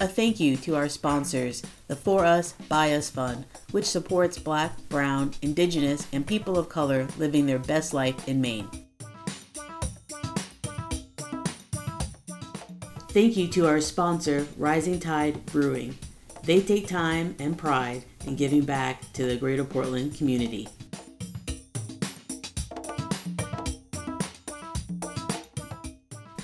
A thank you to our sponsors, the For Us, By Us Fund, which supports Black, Brown, Indigenous, and people of color living their best life in Maine. Thank you to our sponsor, Rising Tide Brewing. They take time and pride in giving back to the greater Portland community.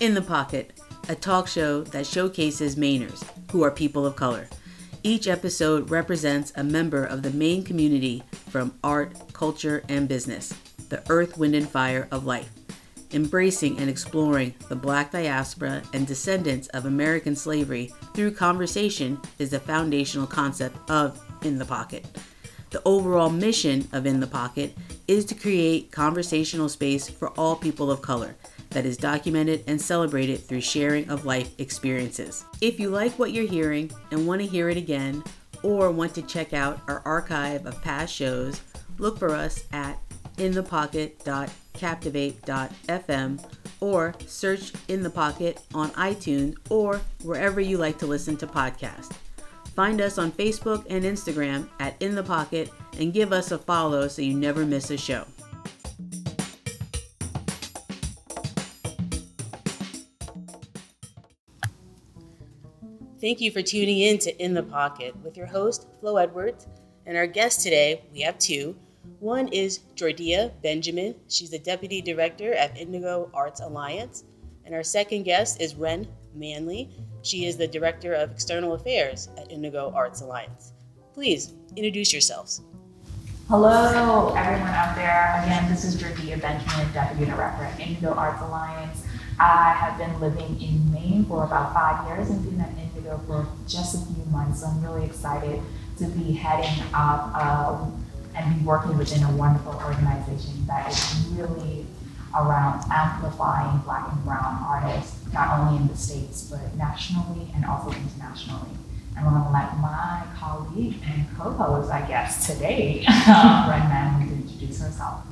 In the Pocket, a talk show that showcases Mainers, who are people of color. Each episode represents a member of the Maine community from art, culture, and business, the earth, wind, and fire of life. Embracing and exploring the black diaspora and descendants of American slavery through conversation is the foundational concept of In the Pocket. The overall mission of In the Pocket is to create conversational space for all people of color that is documented and celebrated through sharing of life experiences. If you like what you're hearing and want to hear it again, or want to check out our archive of past shows, look for us at inthepocket.captivate.fm or search In the Pocket on iTunes or wherever you like to listen to podcasts. Find us on Facebook and Instagram at In the Pocket and give us a follow so you never miss a show. Thank you for tuning in to In the Pocket with your host, Flo Edwards. And our guest today, we have two. One is Jordia Benjamin. She's the Deputy Director at Indigo Arts Alliance. And our second guest is Wren Manly. She is the Director of External Affairs at Indigo Arts Alliance. Please introduce yourselves. Hello, everyone out there. Again, this is Jordia Benjamin, Deputy Director at Indigo Arts Alliance. I have been living in Maine for about five years and been at For just a few months. So I'm really excited to be heading up um, and be working within a wonderful organization that is really around amplifying Black and Brown artists, not only in the States, but nationally and also internationally. And going to let my colleague and co-host, I guess, today, Wren Manly, to introduce herself.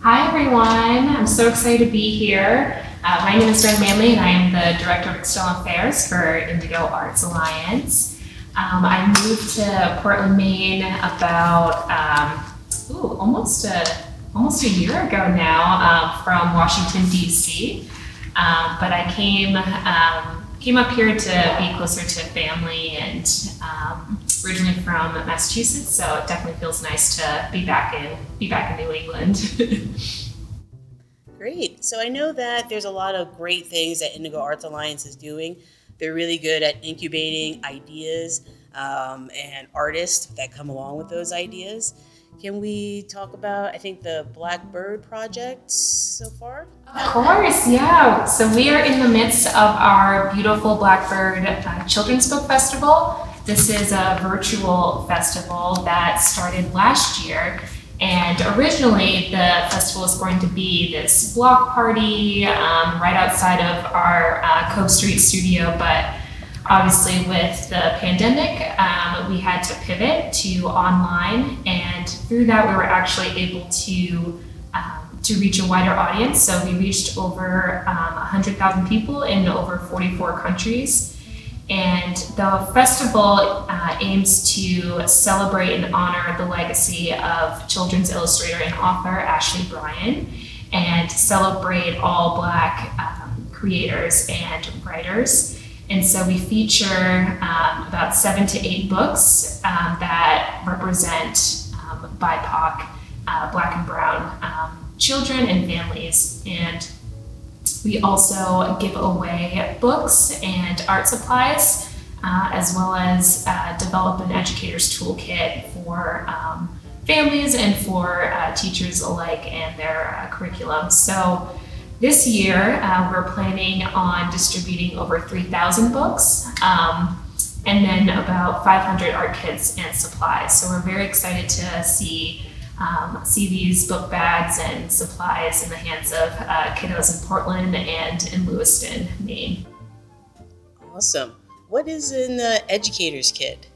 Hi, everyone. I'm so excited to be here. Uh, my name is Wren Manly, and I am the Director of External Affairs for Indigo Arts Alliance. Um, I moved to Portland, Maine about um, ooh, almost a almost a year ago now um, from Washington D.C. Um, but I came um, came up here to be closer to family and um, originally from Massachusetts, so it definitely feels nice to be back in be back in New England. Great. So I know that there's a lot of great things that Indigo Arts Alliance is doing. They're really good at incubating ideas um, and artists that come along with those ideas. Can we talk about, I think, the Blackbird project so far? Of course, yeah. So we are in the midst of our beautiful Blackbird uh, Children's Book Festival. This is a virtual festival that started last year. And originally, the festival was going to be this block party um, right outside of our uh, Cove Street studio, but obviously with the pandemic, um, we had to pivot to online, and through that, we were actually able to um, to reach a wider audience. So we reached over um, 100,000 people in over 44 countries. And the festival uh, aims to celebrate and honor the legacy of children's illustrator and author Ashley Bryan and celebrate all Black um, creators and writers. And so we feature um, about seven to eight books um, that represent um, BIPOC, uh, Black and Brown um, children and families. And we also give away books and art supplies, uh, as well as uh, develop an educator's toolkit for um, families and for uh, teachers alike and their uh, curriculum. So this year, uh, we're planning on distributing over 3,000 books. Um, and then about 500 art kits and supplies. So we're very excited to see um, see these book bags and supplies in the hands of uh, kiddos in Portland and in Lewiston, Maine. Awesome. What is in the educator's kit?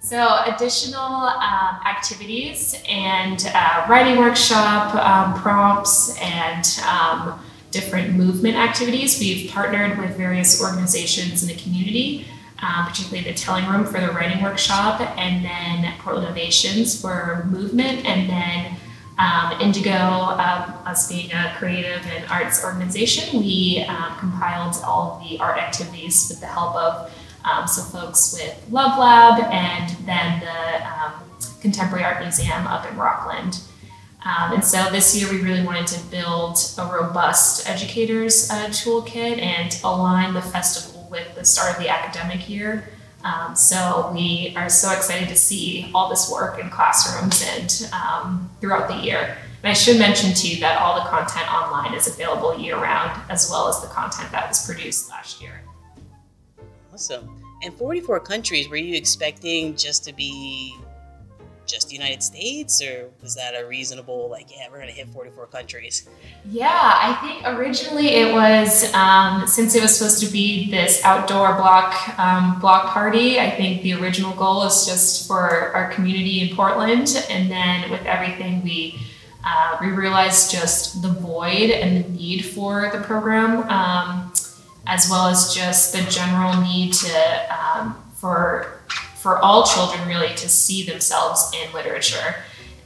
So, additional um, activities and uh, writing workshop um, prompts and um, different movement activities. We've partnered with various organizations in the community, um, particularly the Telling Room for the writing workshop, and then Portland Ovations for movement, and then um, Indigo, um, us being a creative and arts organization, we um, compiled all of the art activities with the help of um, some folks with Love Lab and then the um, Contemporary Art Museum up in Rockland. Um, and so this year we really wanted to build a robust educators uh, toolkit and align the festival with the start of the academic year. Um, so we are so excited to see all this work in classrooms and um, throughout the year. And I should mention too that all the content online is available year round, as well as the content that was produced last year. Awesome. And 44 countries, were you expecting just to be just the United States, or was that a reasonable, like, yeah, we're to hit 44 countries? Yeah, I think originally it was, um, since it was supposed to be this outdoor block, um, block party, I think the original goal is just for our community in Portland. And then with everything, we uh, we realized just the void and the need for the program, um, as well as just the general need to um, for for all children really to see themselves in literature.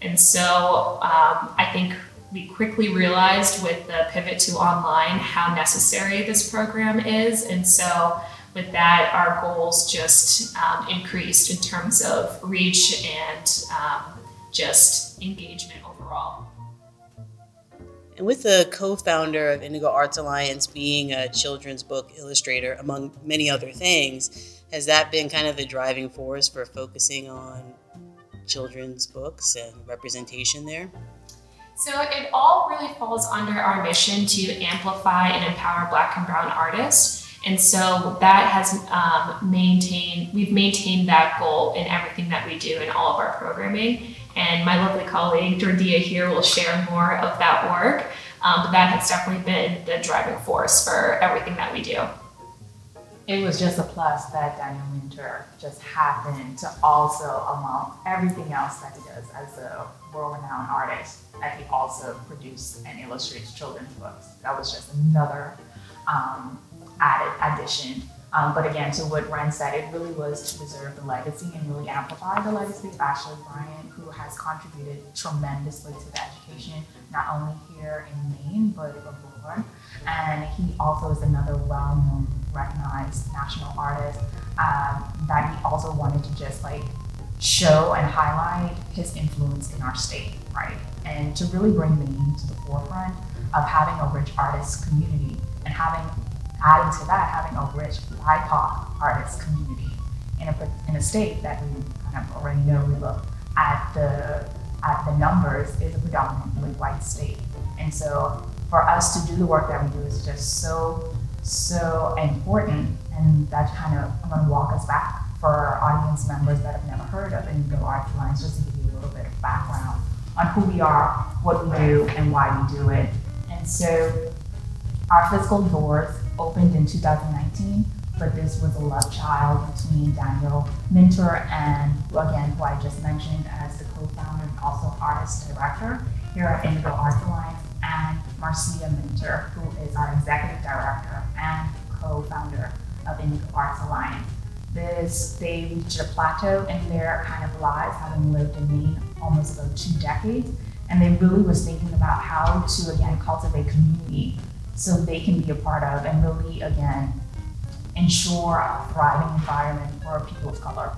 And so um, I think we quickly realized with the pivot to online how necessary this program is. And so with that, our goals just um, increased in terms of reach and um, just engagement overall. And with the co founder of Indigo Arts Alliance being a children's book illustrator, among many other things, has that been kind of the driving force for focusing on children's books and representation there? So it all really falls under our mission to amplify and empower Black and Brown artists. And so that has um, maintained, we've maintained that goal in everything that we do in all of our programming. And my lovely colleague, Jordia here, will share more of that work. Um, but that has definitely been the driving force for everything that we do it was just a plus that Daniel Minter just happened to also, among everything else that he does as a world-renowned artist, that he also produced and illustrates children's books. That was just another um, added addition. Um, but again, to what Wren said, it really was to preserve the legacy and really amplify the legacy of Ashley Bryan, who has contributed tremendously to the education, not only here in Maine, but abroad. And he also is another well-known recognized national artist um, that he also wanted to just like show and highlight his influence in our state, right? And to really bring the name to the forefront of having a rich artist community and having, adding to that, having a rich BIPOC artist community in a, in a state that we kind of already know we look at the, at the numbers is a predominantly white state. And so for us to do the work that we do is just so so important. And that kind of, I'm going to walk us back for our audience members that have never heard of Indigo Arts Alliance, just to give you a little bit of background on who we are, what we do, and why we do it. And so our physical doors opened in 2019, but this was a love child between Daniel Minter and, again, who I just mentioned as the co-founder and also artist director here at Indigo Arts Alliance and Marcia Minter, who is our executive director and co-founder of Indigo Arts Alliance. This, they reached a plateau in their kind of lives, having lived in Maine almost about two decades, and they really was thinking about how to again cultivate community so they can be a part of and really again ensure a thriving environment for people of color.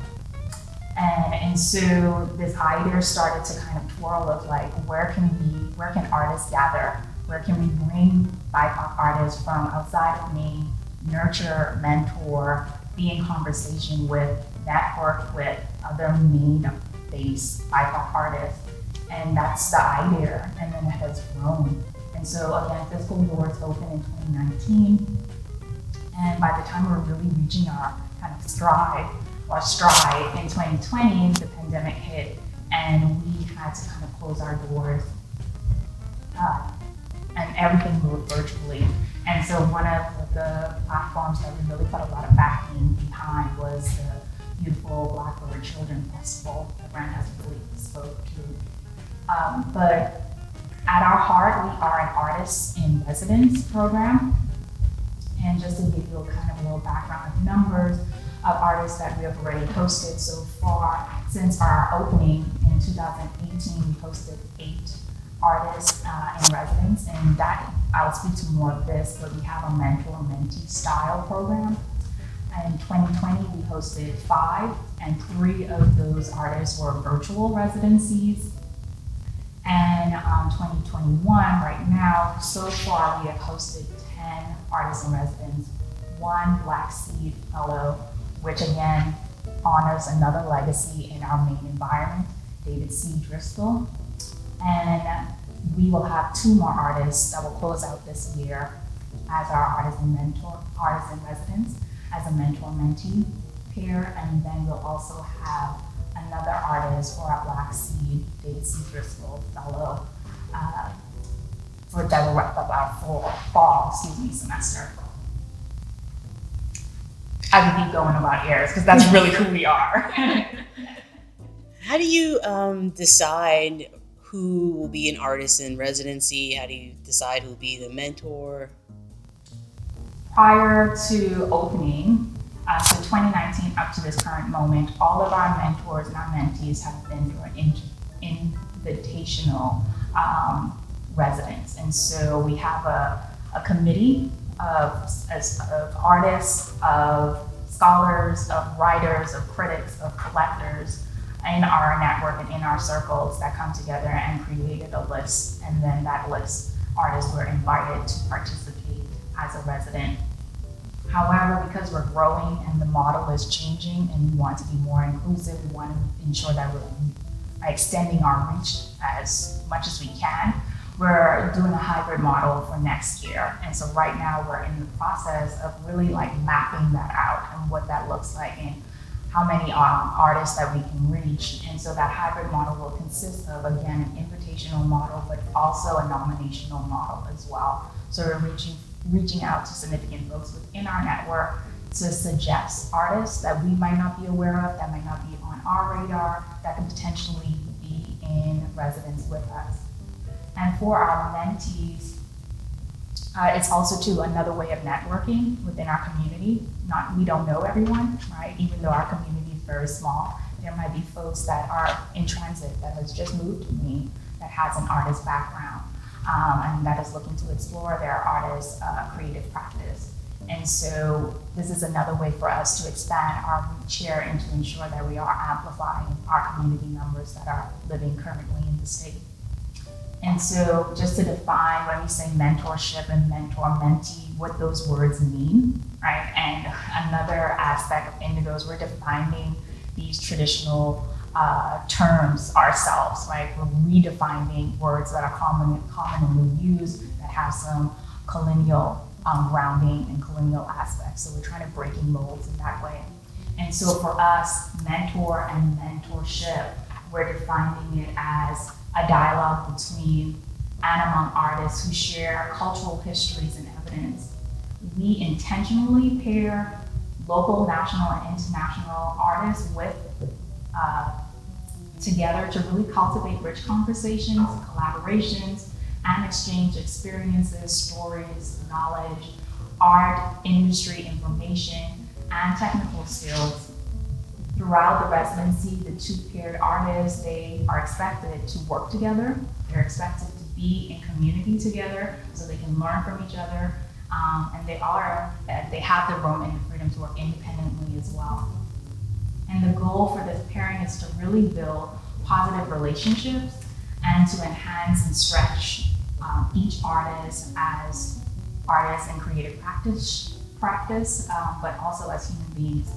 And, and so this idea started to kind of twirl of like, where can we, where can artists gather? Where can we bring BIPOC artists from outside of Maine, nurture, mentor, be in conversation with, network with other Maine-based BIPOC artists? And that's the idea, and then it has grown. And so again, Physical Doors opened in 2019. And by the time we're really reaching our kind of stride, or stride in 2020, the pandemic hit, and we had to kind of close our doors. Uh, and everything moved virtually. And so one of the platforms that we really put a lot of backing behind was the beautiful Blackbird Children Festival that Brand has really spoke to. Um, but At our heart, we are an artist in residence program. And just to give you a kind of a little background of numbers of artists that we have already hosted so far, since our opening in 2018, we hosted eight artists uh, in residence, and that I'll speak to more of this, but we have a mentor mentee style program. In 2020, we hosted five, and three of those artists were virtual residencies. And um, 2021, right now, so far we have hosted 10 artists in residence, one Black Seed Fellow, which again honors another legacy in our Maine environment, David C. Driskell. And we will have two more artists that will close out this year as our artist and mentor, artist in residence, as a mentor mentee pair. And then we'll also have another artist for our Black Seed, David C. Driskell Fellow, uh, for that will wrap up our fall, fall excuse me, semester. I can keep going about ears because that's really who we are. How do you um, decide who will be an artist in residency? How do you decide who will be the mentor? Prior to opening, uh, so 2019 up to this current moment, all of our mentors and our mentees have been through an in, invitational um, residence. And so we have a, a committee of, as, of artists, of scholars, of writers, of critics, of collectors in our network and in our circles that come together and created a list. And then that list, artists were invited to participate as a resident. However, because we're growing and the model is changing and we want to be more inclusive, we want to ensure that we're extending our reach as much as we can we're doing a hybrid model for next year. And so right now we're in the process of really like mapping that out and what that looks like and how many um, artists that we can reach. And so that hybrid model will consist of, again, an invitational model, but also a nominational model as well. So we're reaching, reaching out to significant folks within our network to suggest artists that we might not be aware of, that might not be on our radar, that could potentially be in residence with us. And for our mentees, uh, it's also too another way of networking within our community. Not we don't know everyone, right? Even though our community is very small, there might be folks that are in transit that has just moved to me that has an artist background um, and that is looking to explore their artist uh, creative practice. And so this is another way for us to expand our reach here and to ensure that we are amplifying our community members that are living currently in the state. And so, just to define when we say mentorship and mentor mentee, what those words mean, right? And another aspect of Indigo is we're defining these traditional uh, terms ourselves, right? We're redefining words that are common, commonly used that have some colonial um, grounding and colonial aspects. So we're trying to break in molds in that way. And so for us, mentor and mentorship, we're defining it as a dialogue between and among artists who share cultural histories and evidence. We intentionally pair local, national, and international artists with uh, together to really cultivate rich conversations, collaborations, and exchange experiences, stories, knowledge, art, industry information, and technical skills throughout the residency, the two paired artists, they are expected to work together. They're expected to be in community together so they can learn from each other. Um, and they are, uh, they have the room and the freedom to work independently as well. And the goal for this pairing is to really build positive relationships and to enhance and stretch um, each artist as artists and creative practice, practice um, but also as human beings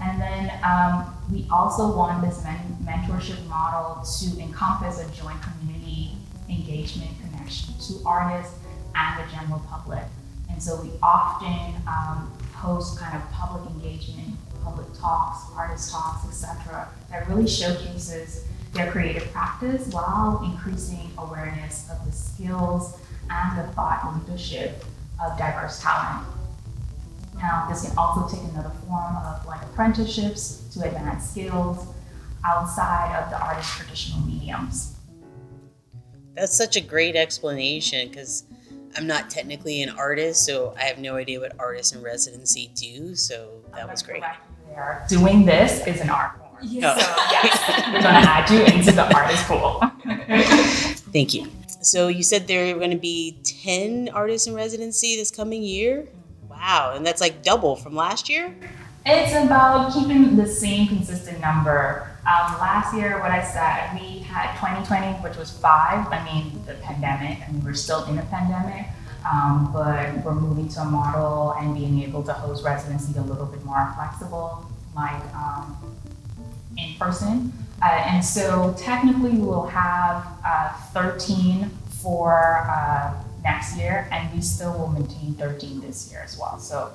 and then um, we also want this men- mentorship model to encompass a joint community engagement connection to artists and the general public. And so we often um, host kind of public engagement, public talks, artist talks, etc., that really showcases their creative practice while increasing awareness of the skills and the thought leadership of diverse talent. Now, this can also take another form of like apprenticeships to advance skills outside of the artist's traditional mediums. That's such a great explanation because I'm not technically an artist, so I have no idea what artists in residency do. So that was great. Doing this is an art form. Yeah. Oh. So yes, we're gonna add you into the artist pool. Thank you. So you said there are going to be 10 artists in residency this coming year? Wow, and that's like double from last year? It's about keeping the same consistent number. Um, last year, what I said, we had 2020, which was five. I mean, the pandemic, mean, we're still in a pandemic, um, but we're moving to a model and being able to host residency a little bit more flexible, like um, in person. Uh, and so technically, we will have uh, 13 for uh, next year, and we still will maintain 13 this year as well. So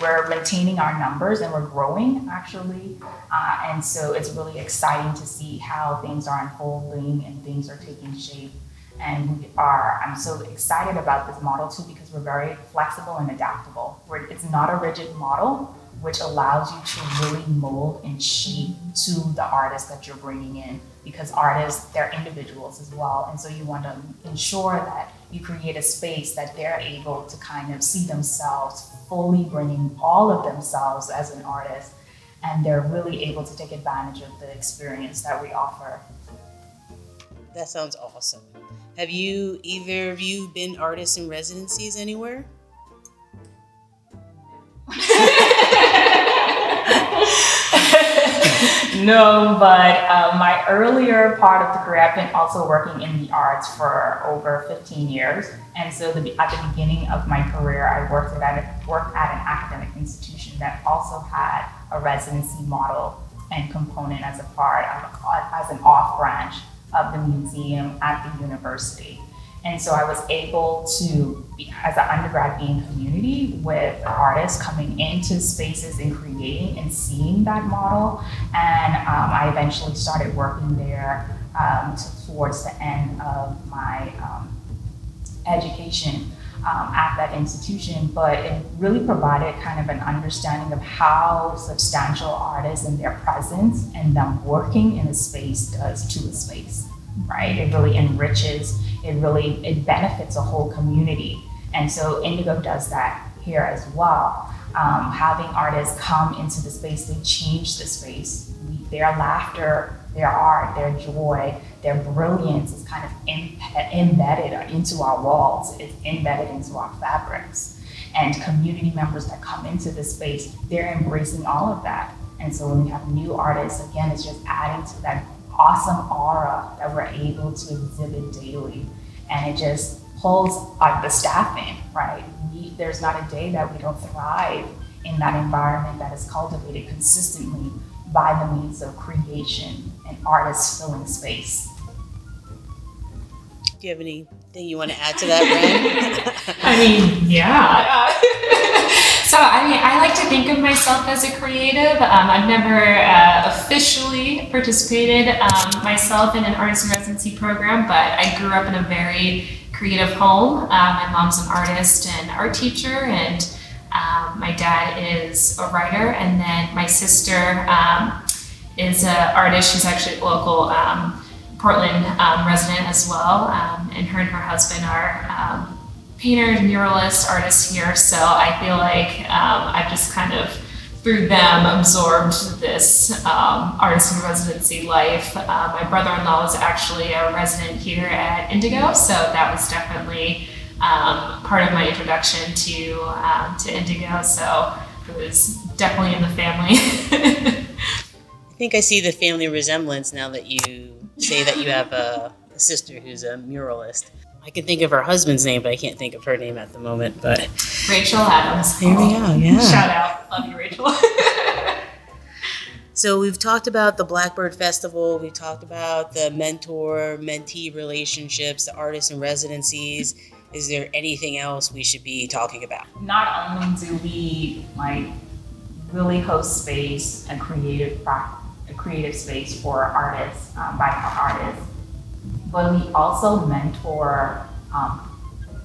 we're maintaining our numbers and we're growing actually. Uh, and so it's really exciting to see how things are unfolding and things are taking shape. And we are, I'm so excited about this model too because we're very flexible and adaptable. We're, it's not a rigid model, which allows you to really mold and shape to the artists that you're bringing in because artists, they're individuals as well. And so you want to ensure that you create a space that they're able to kind of see themselves fully bringing all of themselves as an artist and they're really able to take advantage of the experience that we offer. That sounds awesome. Have you either of you been artists in residencies anywhere? no, but uh, my earlier part of the career, I've been also working in the arts for over 15 years. And so the, at the beginning of my career, I worked at, worked at an academic institution that also had a residency model and component as a part, of, as an off branch of the museum at the university. And so I was able to, as an undergrad, be in community with artists coming into spaces and creating and seeing that model. And um, I eventually started working there um, towards the end of my um, education um, at that institution. But it really provided kind of an understanding of how substantial artists and their presence and them working in a space does to a space, right? It really enriches it really it benefits a whole community. And so Indigo does that here as well. Um, having artists come into the space, they change the space. Their laughter, their art, their joy, their brilliance is kind of Im- embedded into our walls. It's embedded into our fabrics. And community members that come into the space, they're embracing all of that. And so when we have new artists, again, it's just adding to that awesome aura that we're able to exhibit daily. And it just pulls uh, the staff in, right? We, there's not a day that we don't thrive in that environment that is cultivated consistently by the means of creation and artists filling space. Do you have anything you want to add to that, Wren? I mean, yeah. So, I mean, I like to think of myself as a creative. Um, I've never uh, officially participated um, myself in an artist in residency program, but I grew up in a very creative home. Uh, my mom's an artist and art teacher, and um, my dad is a writer, and then my sister um, is an artist. She's actually a local um, Portland um, resident as well, and her and her husband are painters, muralists, artists here. So I feel like um, I've just kind of through them absorbed this um, artist in residency life. Uh, my brother-in-law is actually a resident here at Indigo, so that was definitely um, part of my introduction to um, to Indigo. So it was definitely in the family. I think I see the family resemblance now that you say that you have a, a sister who's a muralist. I can think of her husband's name, but I can't think of her name at the moment. But Rachel Adams. There we go. Yeah. Shout out. Love you, Rachel. so we've talked about the Blackbird Festival. We've talked about the mentor mentee relationships, the artists and residencies. Is there anything else we should be talking about? Not only do we like really host space and creative a creative space for artists um, by artists but we also mentor um,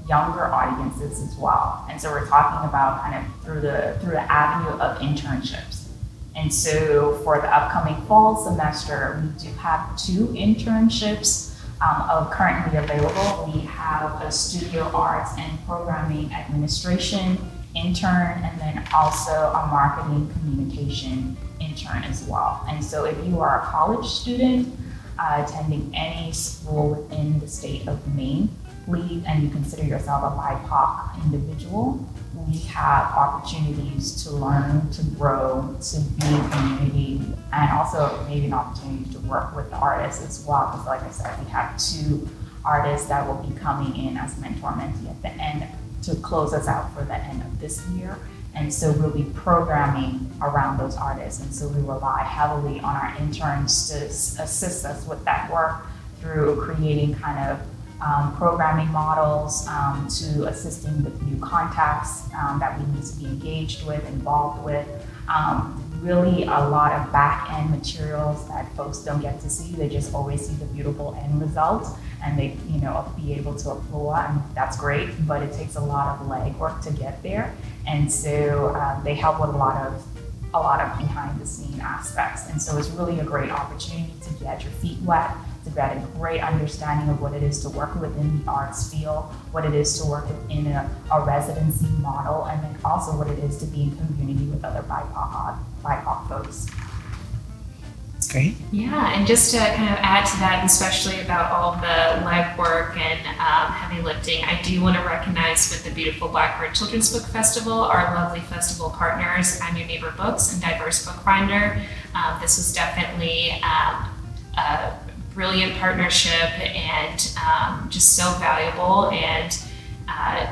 younger audiences as well. And so we're talking about kind of through the through the avenue of internships. And so for the upcoming fall semester, we do have two internships um, of currently available. We have a studio arts and programming administration intern, and then also a marketing communication intern as well. And so if you are a college student uh, attending any school within the state of Maine, and you consider yourself a BIPOC individual, we have opportunities to learn, to grow, to be in community, and also maybe an opportunity to work with the artists as well. Because, like I said, we have two artists that will be coming in as mentor mentee at the end to close us out for the end of this year. And so we'll be programming around those artists. And so we rely heavily on our interns to assist us with that work through creating kind of um, programming models um, to assisting with new contacts um, that we need to be engaged with, involved with. Um, really, a lot of back end materials that folks don't get to see. They just always see the beautiful end result and they, you know, be able to applaud, and that's great, but it takes a lot of legwork to get there. And so um, they help with a lot of a lot of behind the scene aspects. And so it's really a great opportunity to get your feet wet, to get a great understanding of what it is to work within the arts field, what it is to work in a, a residency model, and then also what it is to be in community with other BIPOC, BIPOC folks. Great. Yeah, and just to kind of add to that, especially about all the legwork and um, heavy lifting, I do want to recognize with the beautiful Blackbird Children's Book Festival, our lovely festival partners, I'm Your Neighbor Books and Diverse Bookfinder. Um, this was definitely um, a brilliant partnership and um, just so valuable and uh,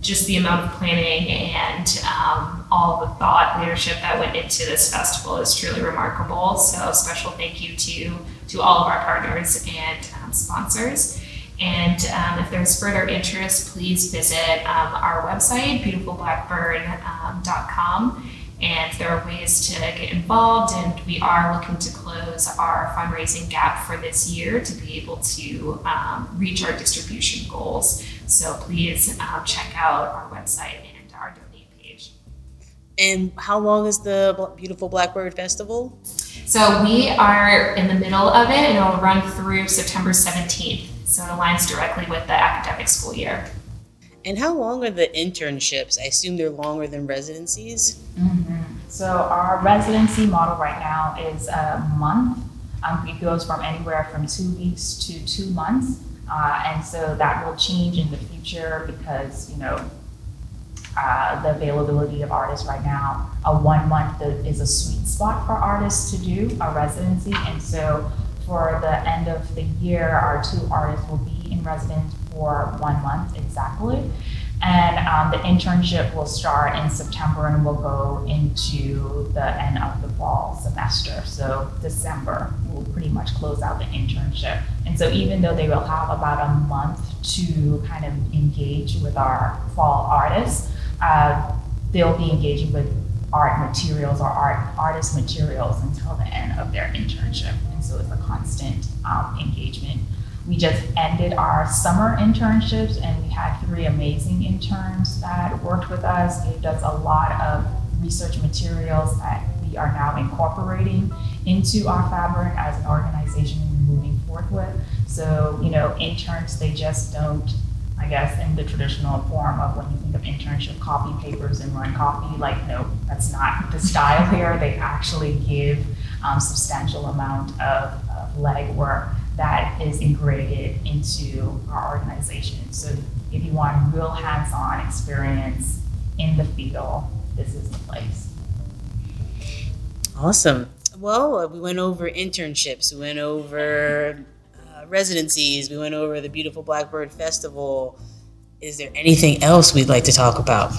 just the amount of planning and um, all the thought leadership that went into this festival is truly remarkable. So special thank you to to all of our partners and um, sponsors. And um, if there's further interest, please visit um, our website, beautifulblackbird.com. And there are ways to get involved, and we are looking to close our fundraising gap for this year to be able to um, reach our distribution goals. So please um, check out our website And how long is the beautiful Blackbird Festival? So we are in the middle of it, and it'll run through September 17th. So it aligns directly with the academic school year. And how long are the internships? I assume they're longer than residencies. Mm-hmm. So our residency model right now is a month. Um, it goes from anywhere from two weeks to two months, uh, and so that will change in the future because you know uh, the availability of artists right now. A one month is a sweet spot for artists to do a residency, and so for the end of the year, our two artists will be in residence for one month exactly. And um, the internship will start in September and will go into the end of the fall semester. So December will pretty much close out the internship. And so even though they will have about a month to kind of engage with our fall artists, uh, they'll be engaging with art materials or art artist materials until the end of their internship. And so it's a constant um, engagement we just ended our summer internships and we had three amazing interns that worked with us, gave us a lot of research materials that we are now incorporating into our fabric as an organization and moving forward with. So, you know, interns, they just don't, I guess, in the traditional form of when you think of internship, copy papers and run copy, like, no, that's not the style here. They actually give um, substantial amount of, of legwork that is integrated into our organization. So if you want real hands-on experience in the field, this is the place. Awesome. Well, we went over internships, we went over residencies, we went over the beautiful Blackbird Festival. Is there anything else we'd like to talk about?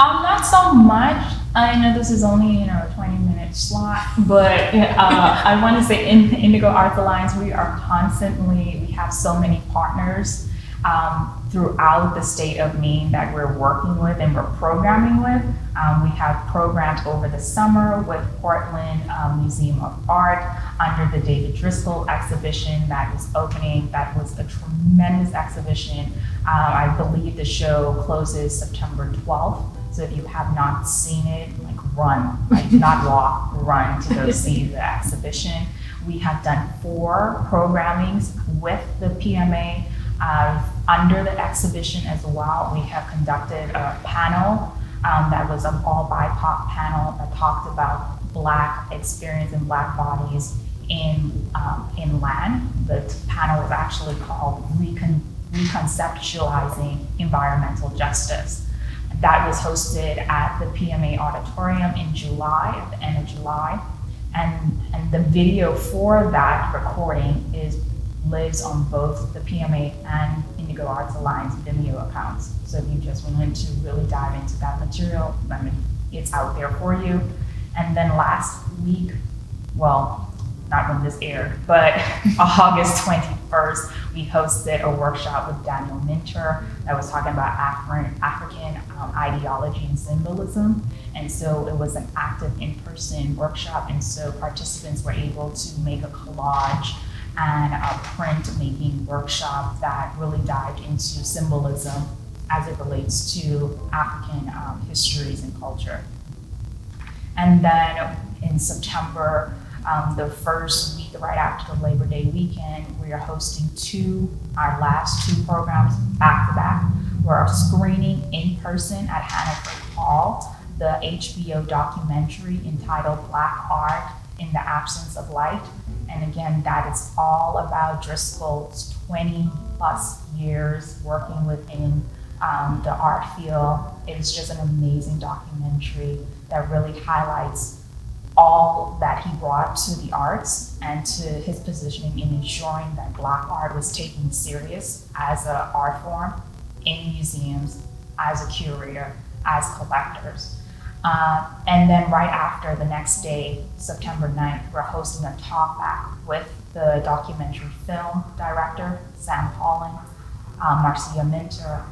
Um, not so much. I know this is only you know a 20 minute slot, but uh, I want to say in the Indigo Arts Alliance, we are constantly, we have so many partners um, throughout the state of Maine that we're working with and we're programming with. Um, we have programs over the summer with Portland um, Museum of Art under the David Driskell exhibition that is opening. That was a tremendous exhibition. Uh, I believe the show closes September 12th. So if you have not seen it, like run, like not walk, run to go see the exhibition. We have done four programmings with the PMA uh, under the exhibition as well. We have conducted a panel um, that was an all BIPOC panel that talked about Black experience in Black bodies in, um, in land. The panel was actually called Recon- Reconceptualizing Environmental Justice. That was hosted at the PMA Auditorium in July, at the end of July. And, and the video for that recording is lives on both the PMA and Indigo Arts Alliance Vimeo accounts. So if you just wanted to really dive into that material, I mean, it's out there for you. And then last week, well, not when this aired, but August 21st, we hosted a workshop with Daniel Minter that was talking about Afri- African um, ideology and symbolism. And so it was an active in person workshop. And so participants were able to make a collage and a print-making workshop that really dived into symbolism as it relates to African um, histories and culture. And then in September, um, the first week right after the Labor Day weekend, we are hosting two, our last two programs back to back. We're screening in person at Hannaford Hall the HBO documentary entitled Black Art in the Absence of Light and again, that is all about Driskell's 20 plus years working within um, the art field. It is just an amazing documentary that really highlights all that he brought to the arts and to his positioning in ensuring that Black art was taken serious as an art form in museums, as a curator, as collectors. Uh, and then right after the next day, September 9th, we're hosting a talk back with the documentary film director, Sam Pollard, uh, Marcia Minter,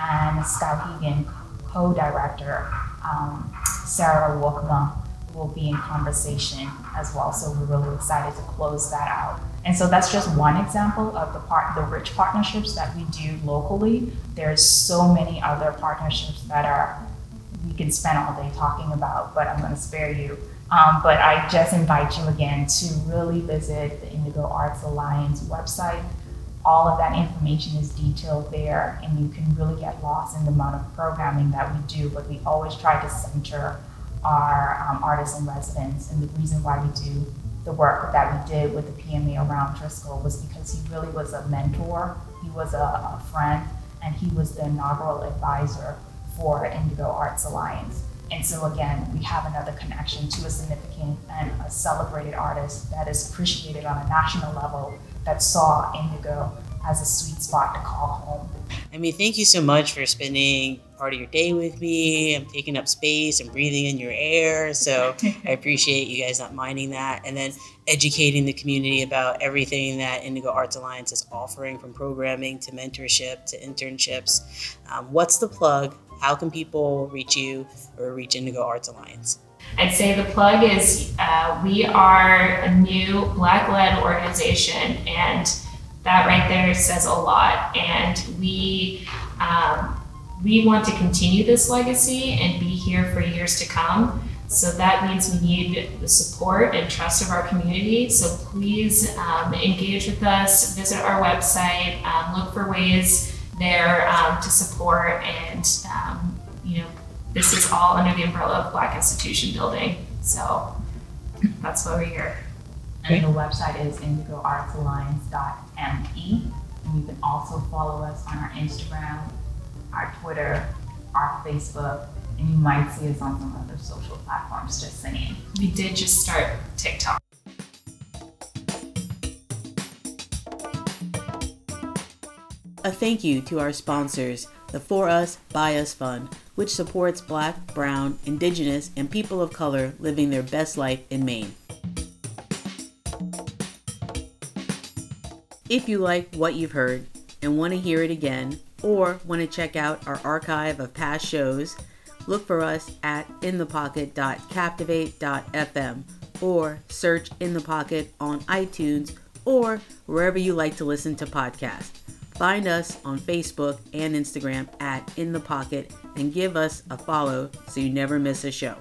and Scott Hegan, co-director, um, Sarah Wokma, will be in conversation as well. So we're really excited to close that out. And so that's just one example of the part, the rich partnerships that we do locally. There's so many other partnerships that are we can spend all day talking about, but I'm going to spare you. Um, but I just invite you again to really visit the Indigo Arts Alliance website. All of that information is detailed there, and you can really get lost in the amount of programming that we do. But we always try to center our um, artists and residents. And the reason why we do the work that we did with the PMA around Driskell was because he really was a mentor, he was a, a friend, and he was the inaugural advisor for Indigo Arts Alliance. And so again, we have another connection to a significant and a celebrated artist that is appreciated on a national level that saw Indigo as a sweet spot to call home. I mean, thank you so much for spending part of your day with me. I'm taking up space and breathing in your air. So I appreciate you guys not minding that. And then educating the community about everything that Indigo Arts Alliance is offering from programming to mentorship to internships. Um, what's the plug? How can people reach you or reach Indigo Arts Alliance? I'd say the plug is uh, we are a new Black led organization, and that right there says a lot. And we um, we want to continue this legacy and be here for years to come. So that means we need the support and trust of our community. So please um, engage with us, visit our website, um, look for ways there um, to support and um, you know this is all under the umbrella of black institution building. So that's why we're here. And the website is indigoartsalliance.me and you can also follow us on our instagram our twitter our facebook and you might see us on some other social platforms just saying we did just start tiktok A thank you to our sponsors, the For Us, By Us Fund, which supports Black, Brown, Indigenous, and people of color living their best life in Maine. If you like what you've heard and want to hear it again, or want to check out our archive of past shows, look for us at inthepocket.captivate.fm or search In the Pocket on iTunes or wherever you like to listen to podcasts. Find us on Facebook and Instagram at In the Pocket and give us a follow so you never miss a show.